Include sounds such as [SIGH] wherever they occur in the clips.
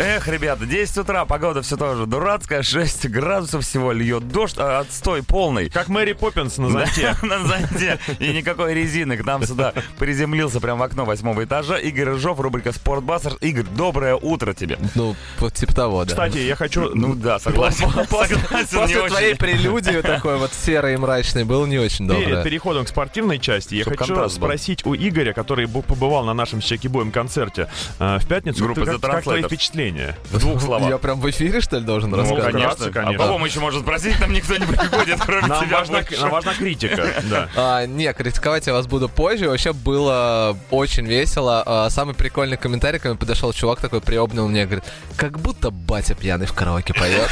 Эх, ребята, 10 утра, погода все тоже дурацкая, 6 градусов всего, льет дождь, а отстой полный. Как Мэри Поппинс на зонте. [LAUGHS] На зонте. И никакой резины. К нам сюда приземлился прямо в окно восьмого этажа. Игорь Рыжов, рубрика «Спортбассер». Игорь, доброе утро тебе. Ну, вот типа того, да. Кстати, я хочу... Ну да, согласен. [LAUGHS] После твоей прелюдии такой вот серый и мрачный был не очень Перед добрый. переходом к спортивной части я хочу спросить у Игоря, который побывал на нашем с Чеки-боем концерте э, в пятницу, как, твои Translators. Впечатления? В двух словах. Я прям в эфире, что ли, должен Ну, рассказывать? конечно, конечно. А кого мы еще можно спросить? Нам никто не приходит, кроме Нам тебя. важна, нам важна критика, да. А, не, критиковать я вас буду позже. Вообще было очень весело. А, самый прикольный комментарий, ко мне подошел чувак такой, приобнял меня, говорит, как будто батя пьяный в караоке поет.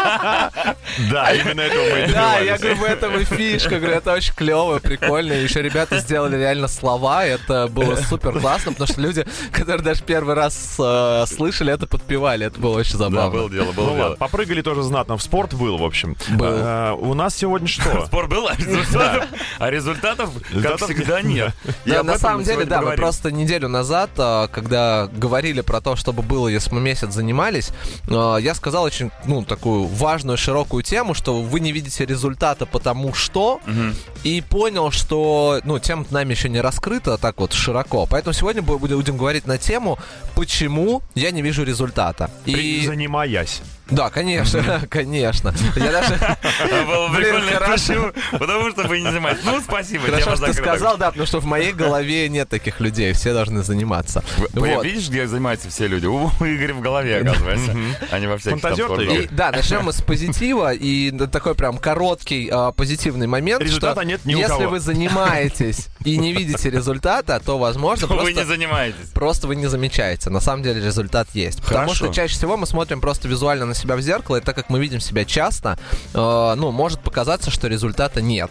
[LAUGHS] Да, именно этого мы и Да, я говорю, в этом и фишка, говорю, это очень клево, прикольно. И Еще ребята сделали реально слова, это было супер классно, потому что люди, которые даже первый раз э, слышали это, подпевали. Это было очень Да, забавно. было дело, Ну было ладно, дело. попрыгали тоже знатно. В спорт был, в общем. Был. А, у нас сегодня что? [LAUGHS] Спор был, а результатов, а результатов, как всегда, нет. Да, на самом деле, да, мы просто неделю назад, а, когда говорили про то, чтобы было, если мы месяц занимались, а, я сказал очень, ну, такую важную, широкую тему, что вы не видите результата потому что, и понял, что, ну, тема нами еще не раскрыта так вот широко. Поэтому сегодня бу- будем говорить на тему, почему я не вижу результата. И... Занимаясь. Да, конечно, [LAUGHS] конечно. Я даже... [LAUGHS] Было прикольно, хорошо. Потому что вы не занимаетесь. Ну, спасибо, Хорошо, что ты сказал, да, потому что в моей голове нет таких людей, все должны заниматься. Вы-. Видишь, где занимаются все люди? У Игоря в голове, оказывается. Не во всяких там да, начнем мы с позитива. И такой прям короткий а, позитивный момент. Результата что нет ни у Если вы занимаетесь и не видите результата, то, возможно, Вы просто... не занимаетесь. Просто вы не замечаете. На самом деле результат есть. Потому что чаще всего мы смотрим просто визуально на себя в зеркало, и так как мы видим себя часто, э, ну, может показаться, что результата нет.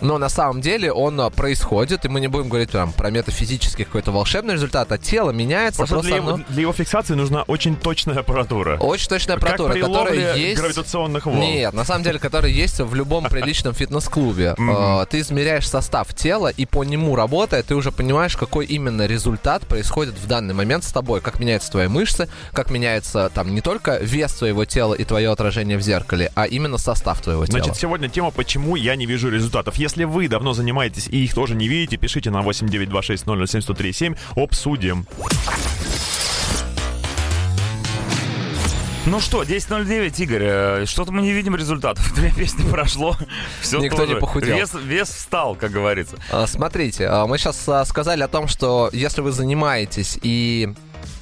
Но на самом деле он э, происходит, и мы не будем говорить прям про метафизический какой-то волшебный результат, а тело меняется, Просто просто, для оно... его, для его фиксации нужна очень точная аппаратура. Очень точная Как аппаратура, при которая есть... гравитационных волн. Нет, на самом деле, который есть в любом [LAUGHS] приличном фитнес-клубе. Э, Ты измеряешь состав тела, и по нему работая, ты уже понимаешь, какой именно результат происходит в данный момент с тобой. Как меняются твои мышцы, как меняется там не только вес твоего тела и твое отражение в зеркале, а именно состав твоего тела. Значит, сегодня тема «Почему я не вижу результатов?». Если вы давно занимаетесь и их тоже не видите, пишите на 8926 обсудим. Ну что, 10.09, Игорь, э, что-то мы не видим результатов. [LAUGHS] Две песни прошло, [LAUGHS] все Никто не похудел. Вес, вес встал, как говорится. А, Смотрите, а, мы сейчас а, сказали о том, что если вы занимаетесь и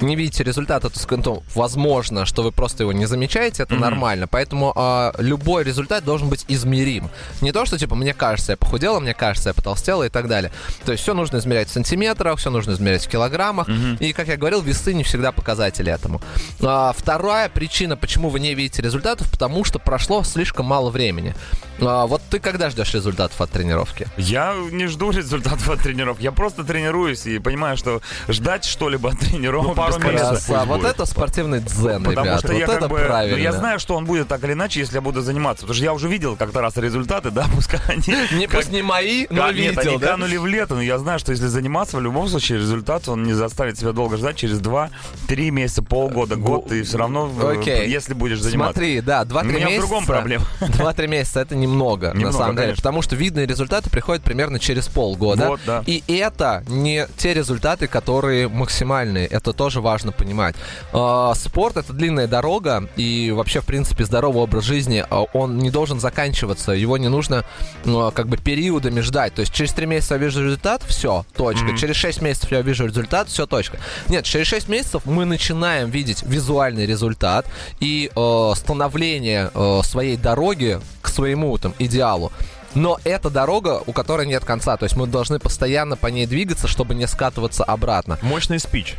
не видите результата, то, то возможно, что вы просто его не замечаете, это нормально. Поэтому а, любой результат должен быть измерим. Не то, что типа мне кажется, я похудела, мне кажется, я потолстела и так далее. То есть все нужно измерять в сантиметрах, все нужно измерять в килограммах. И, как я говорил, весы не всегда показатели этому. А, вторая причина, почему вы не видите результатов, потому что прошло слишком мало времени. А, вот ты когда ждешь результатов от тренировки? Я не жду [LAUGHS] результатов от тренировок. Я просто тренируюсь и понимаю, что ждать что-либо от тренировок Ну, пару месяцев. Пусть Вот это спортивный дзен, Потому ребят. что вот я это как бы, правильно. ну, я знаю, что он будет так или иначе, если я буду заниматься. Потому что я уже видел как-то раз результаты, да, [LAUGHS] пускай они... Не, как- пусть не мои, но Как- нет, видел, они да? канули в лето, но я знаю, что если заниматься, в любом случае результат, он не заставит себя долго ждать. Через 2-3 месяца, полгода, год, ты все равно, э, Окей. если будешь заниматься. Смотри, да, 2-3 У меня в месяца. другом проблема. [LAUGHS] 2-3 месяца это немного, на Немного, самом деле. конечно. Потому что видные результаты приходят примерно через полгода. Вот, да. И это не те результаты, которые максимальные. Это тоже важно понимать. А, Спорт это длинная дорога, и вообще, в принципе, здоровый образ жизни, а, он не должен заканчиваться. Его не нужно ну, как бы периодами ждать. То есть через 3 месяца я вижу результат, все, точка. Через 6 месяцев я вижу результат, все, точка. Нет, через 6 месяцев мы начинаем видеть визуальный результат и э, становление э, своей дороги к своему там идеалу. Но это дорога, у которой нет конца. То есть мы должны постоянно по ней двигаться, чтобы не скатываться обратно. Мощный спич.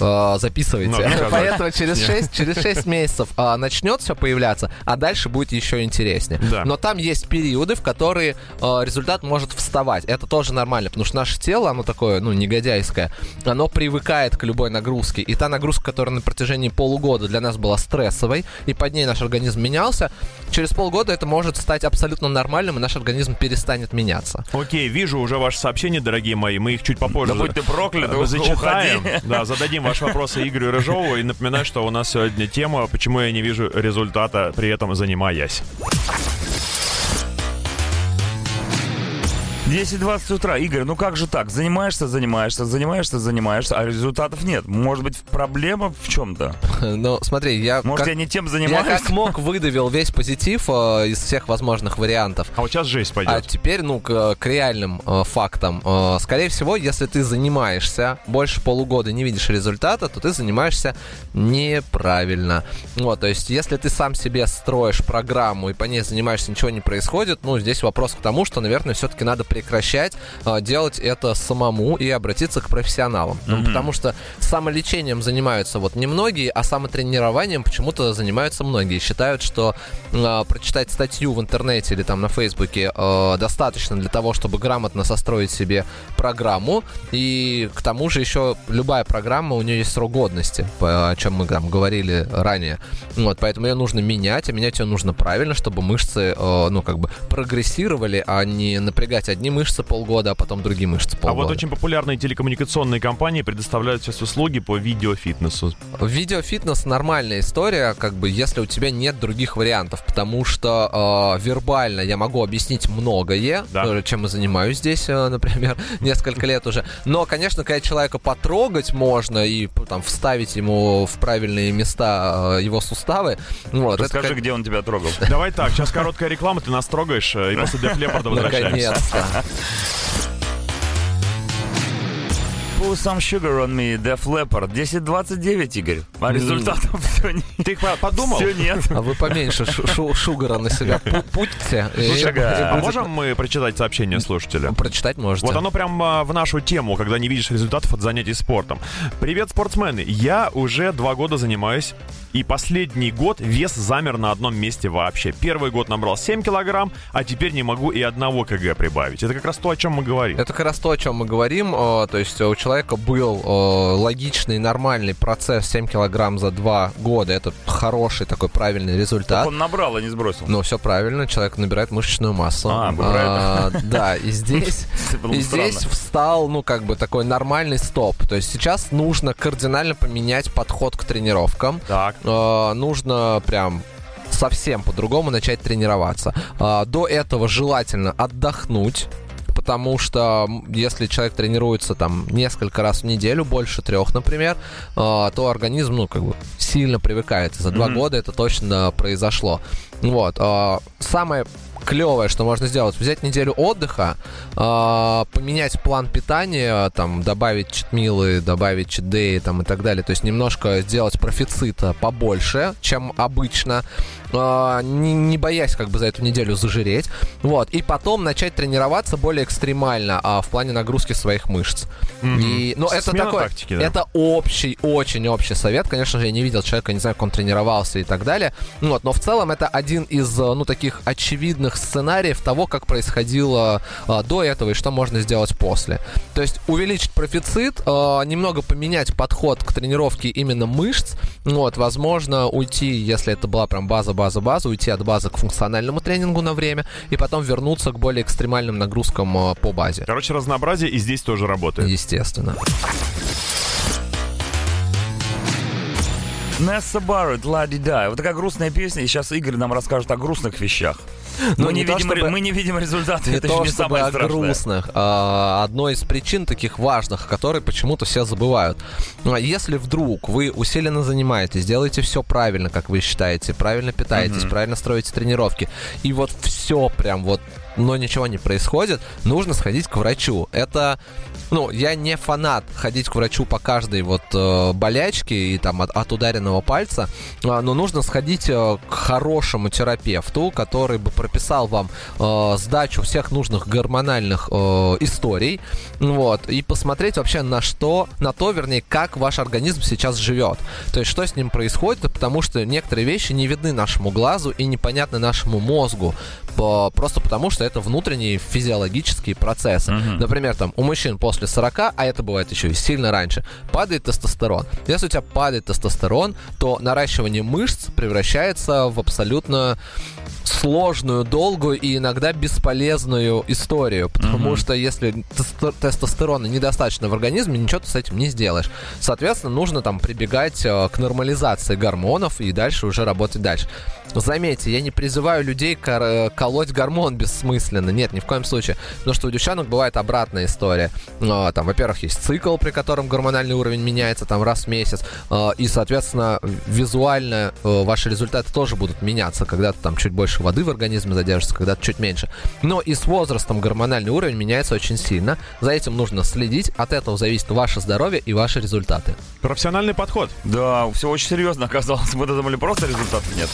э, записывайте. Поэтому через 6, через 6 месяцев э, начнет все появляться, а дальше будет еще интереснее. Да. Но там есть периоды, в которые э, результат может вставать. Это тоже нормально, потому что наше тело, оно такое, ну, негодяйское, оно привыкает к любой нагрузке. И та нагрузка, которая на протяжении полугода для нас была стрессовой, и под ней наш организм менялся, через полгода это может стать абсолютно нормальным, и наш организм перестанет меняться. Окей, вижу уже ваши сообщения, дорогие мои. Мы их чуть попозже Да будь ты проклят, [LAUGHS] зачитаем. уходи. Да, зададим ваши вопросы Игорю Рыжову. И напоминаю, что у нас сегодня тема «Почему я не вижу результата, при этом занимаясь». 10-20 утра. Игорь, ну как же так? Занимаешься, занимаешься, занимаешься, занимаешься, а результатов нет. Может быть, проблема в чем-то? [LAUGHS] Но смотри, я... Может, как- я не тем Я занимаюсь? как мог выдавил весь позитив э, из всех возможных вариантов. А вот сейчас жесть А пойдет. теперь, ну, к, к реальным э, фактам. Э, скорее всего, если ты занимаешься больше полугода и не видишь результата, то ты занимаешься неправильно. Вот, то есть, если ты сам себе строишь программу и по ней занимаешься, ничего не происходит, ну, здесь вопрос к тому, что, наверное, все-таки надо прекращать э, делать это самому и обратиться к профессионалам. Ну, потому что самолечением занимаются вот немногие, а самотренированием почему-то занимаются многие. Считают, что э, прочитать статью в интернете или там на Фейсбуке э, достаточно для того, чтобы грамотно состроить себе программу. И к тому же еще любая программа, у нее есть срок годности, о чем мы там говорили ранее. Вот, поэтому ее нужно менять, а менять ее нужно правильно, чтобы мышцы, э, ну, как бы прогрессировали, а не напрягать одни мышцы полгода, а потом другие мышцы А полгода. вот очень популярные телекоммуникационные компании предоставляют сейчас услуги по видеофитнесу. Видеофитнес нормальная история, как бы, если у тебя нет других вариантов, потому что э, вербально я могу объяснить многое, Да. чем я занимаюсь здесь, э, например, [LAUGHS] несколько лет уже. Но, конечно, когда человека потрогать можно и там вставить ему в правильные места э, его суставы, вот, это, Расскажи, как- где он тебя трогал. Давай так, сейчас короткая реклама, ты нас трогаешь, э, и после Def Leppard [LAUGHS] возвращаемся. наконец-то. Put some sugar on me, Def Leppard. 10.29, Игорь. А результатов [LAUGHS] все нет. Ты по- подумал? Все нет. А вы поменьше шу- шу- шугара на себя пу- путьте. Слушай, а можем мы прочитать сообщение слушателя? Прочитать можете. Вот оно прям а, в нашу тему, когда не видишь результатов от занятий спортом. Привет, спортсмены. Я уже два года занимаюсь, и последний год вес замер на одном месте вообще. Первый год набрал 7 килограмм, а теперь не могу и одного кг прибавить. Это как раз то, о чем мы говорим. Это как раз то, о чем мы говорим. э, То есть у человека был э, логичный, нормальный процесс 7 килограмм за 2 года. Это хороший такой правильный результат. Он набрал, а не сбросил. Ну, все правильно, человек набирает мышечную массу. А, правильно. А, Да, и здесь, [LAUGHS] и здесь встал, ну, как бы такой нормальный стоп. То есть сейчас нужно кардинально поменять подход к тренировкам. Так. Э, нужно прям совсем по-другому начать тренироваться. А, До этого желательно отдохнуть. Потому что если человек тренируется там несколько раз в неделю, больше трех, например, а, то организм, ну, как бы сильно привыкает. За два Мгм. года это точно произошло. Вот. Самое клевое, что можно сделать, взять неделю отдыха, а, поменять план питания, там, добавить читмилы, добавить читдеи, там, и так далее. То есть немножко сделать профицита побольше, чем обычно, не, не боясь как бы за эту неделю зажиреть. Вот. И потом начать тренироваться более экстремально а, в плане нагрузки своих мышц. И, ну, это такой, тактики, да. это общий, очень общий совет. Конечно же, я не видел человека, не знаю, как он тренировался и так далее. Ну Вот, но в целом это один из, э, ну, таких очевидных сценариев того, как происходило э, до этого и что можно сделать после. То есть увеличить профицит, э, немного поменять подход к тренировке именно мышц. Вот, возможно, уйти, если это была прям база, база, база, уйти от базы к функциональному тренингу на время и потом вернуться к более экстремальным нагрузкам э, по базе. Короче, разнообразие и здесь тоже работает. Естественно. Несса Барретт, Лади Да. Вот такая грустная песня, и сейчас Игорь нам расскажет о грустных вещах. Ну, мы, не видим, чтобы- мы не видим результаты, Не это то еще не самое страшное. грустных. а, одной из причин таких важных, которые почему-то все забывают. Ну, а Если вдруг вы усиленно занимаетесь, делаете все правильно, как вы считаете, правильно питаетесь, правильно строите тренировки, и вот все прям вот но ничего не происходит, нужно сходить к врачу. Это, ну, я не фанат ходить к врачу по каждой вот э, болячке и там от, от ударенного пальца, а, но нужно сходить э, к хорошему терапевту, который бы прописал вам э, сдачу всех нужных гормональных э, историй, вот, и посмотреть вообще на что, на то, вернее, как ваш организм сейчас живет. То есть, что с ним происходит, потому что некоторые вещи не видны нашему глазу и непонятны нашему мозгу, по, просто потому что это внутренние физиологические процессы. Мгм. Например, там, у мужчин после 40, а это бывает еще и сильно раньше, падает тестостерон. Если у тебя падает тестостерон, то наращивание мышц превращается в абсолютно сложную, долгую и иногда бесполезную историю, потому Мгм. что если тесто- тестостерона недостаточно в организме, ничего ты с этим не сделаешь. Соответственно, нужно там прибегать э, к нормализации гормонов и дальше уже работать дальше. Заметьте, я не призываю людей э, колоть гормон бессмысленно. Нет, ни в коем случае. Потому что у девчонок бывает обратная история. Э, Там, во-первых, есть цикл, при котором гормональный уровень меняется там раз в месяц. э, И, соответственно, визуально э, ваши результаты тоже будут меняться. Когда-то там чуть больше воды в организме задержится, когда-то чуть меньше. Но и с возрастом гормональный уровень меняется очень сильно. За этим нужно следить. От этого зависит ваше здоровье и ваши результаты. Профессиональный подход. Да, все очень серьезно оказалось. Мы думали, просто результатов нет.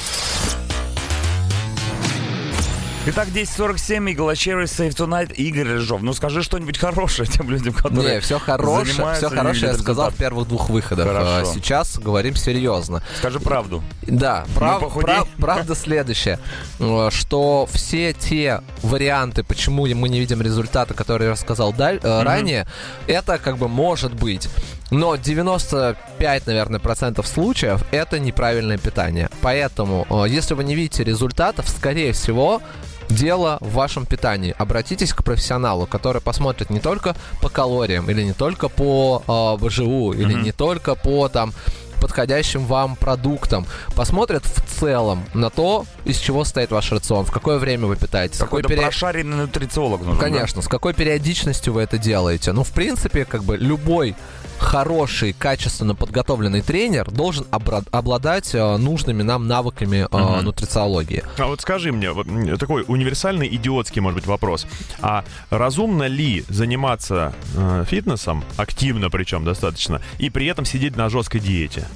Итак, 10.47 и Галачеры Save Tonight. Игорь Рыжов, ну скажи что-нибудь хорошее тем людям, которые Не, все хорошее, все хорошее я сказал в первых двух выходах. Хорошо. А Сейчас говорим серьезно. Скажи правду. Да, прав- прав- правда следующее, э, что все те варианты, почему мы не видим результаты, которые я рассказал даль- э, ранее, это как бы может быть. Но 95, наверное, процентов случаев это неправильное питание. Поэтому, э, если вы не видите результатов, скорее всего, дело в вашем питании. Обратитесь к профессионалу, который посмотрит не только по калориям, или не только по э, БЖУ, или не только по там подходящим вам продуктам. Посмотрят в целом на то, из чего состоит ваш рацион, в какое время вы питаетесь, Какой-то период- прошаренный нутрициолог нужен. да? Конечно, с какой периодичностью вы это делаете. Ну, в принципе, как бы любой хороший, качественно подготовленный тренер должен обладать э, нужными нам навыками Мгм. нутрициологии. А вот скажи мне, вот, такой универсальный идиотский, может быть, вопрос. А разумно ли заниматься э, фитнесом, активно причем достаточно, и при этом сидеть на жесткой диете?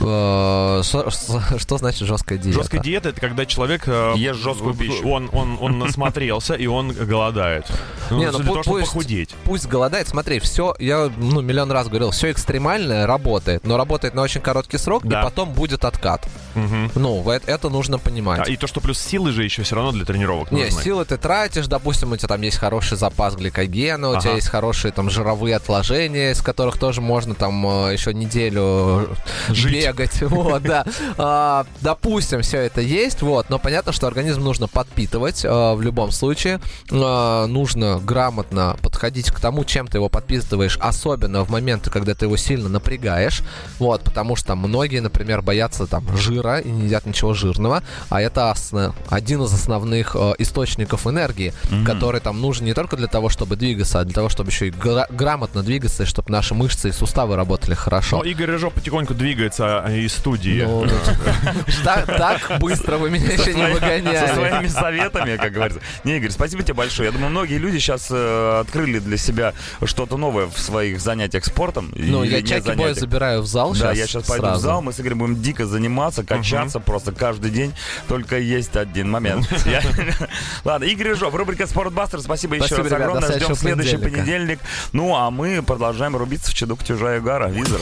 Э, Что значит жесткая диета? Жесткая диета это когда человек э, Ест жесткую пищу. Он, он, он [LAUGHS] насмотрелся и он голодает. Ну, Не, ну для пу- того, чтобы пусть- похудеть. Пусть голодает, смотри, все, я ну миллион раз говорил, все экстремальное работает, но работает на очень короткий срок, Да. и потом будет откат. Мгм. Ну, в это, это нужно понимать. А, и то, что плюс силы же еще все равно для тренировок Не, нужны. силы ты тратишь, допустим, у тебя там есть хороший запас гликогена, у тебя Ага. есть хорошие там жировые отложения, из которых тоже можно там э, еще неделю Жить. бегать. [LAUGHS] Вот, да. А, Допустим, все это есть, вот, но понятно, что организм нужно подпитывать э, в любом случае. Э, Нужно грамотно подходить к тому, чем ты его подпитываешь, особенно в моменты, когда ты его сильно напрягаешь. Вот, потому что там многие, например, боятся там жира и не едят ничего жирного, а это один из основных э, источников энергии, который там нужен не только для того, чтобы двигаться, а для того, чтобы еще и гра- грамотно двигаться, и чтобы наши мышцы и суставы работали хорошо. Но Игорь Рыжов потихоньку двигается э, из студии. Ну, [LAUGHS] так, быстро вы меня еще не Со выгоняли. своими советами, как говорится. Не, Игорь, спасибо тебе большое. Я думаю, многие люди сейчас э, открыли для себя что-то новое в своих занятиях спортом. Ну, я чаки-бой занятиях. забираю в зал Да, сейчас я сейчас пойду в зал, мы с Игорем будем дико заниматься, качаться просто каждый день. Только есть один момент. [LAUGHS] [LAUGHS] Ладно, Игорь Рыжов, рубрика «Спортбастер». Спасибо еще раз огромное. Ждем следующий понедельник. Ну, а мы продолжаем рубиться в чаду чужая гора. Визор.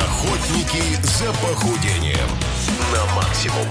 Охотники за похудением на максимум.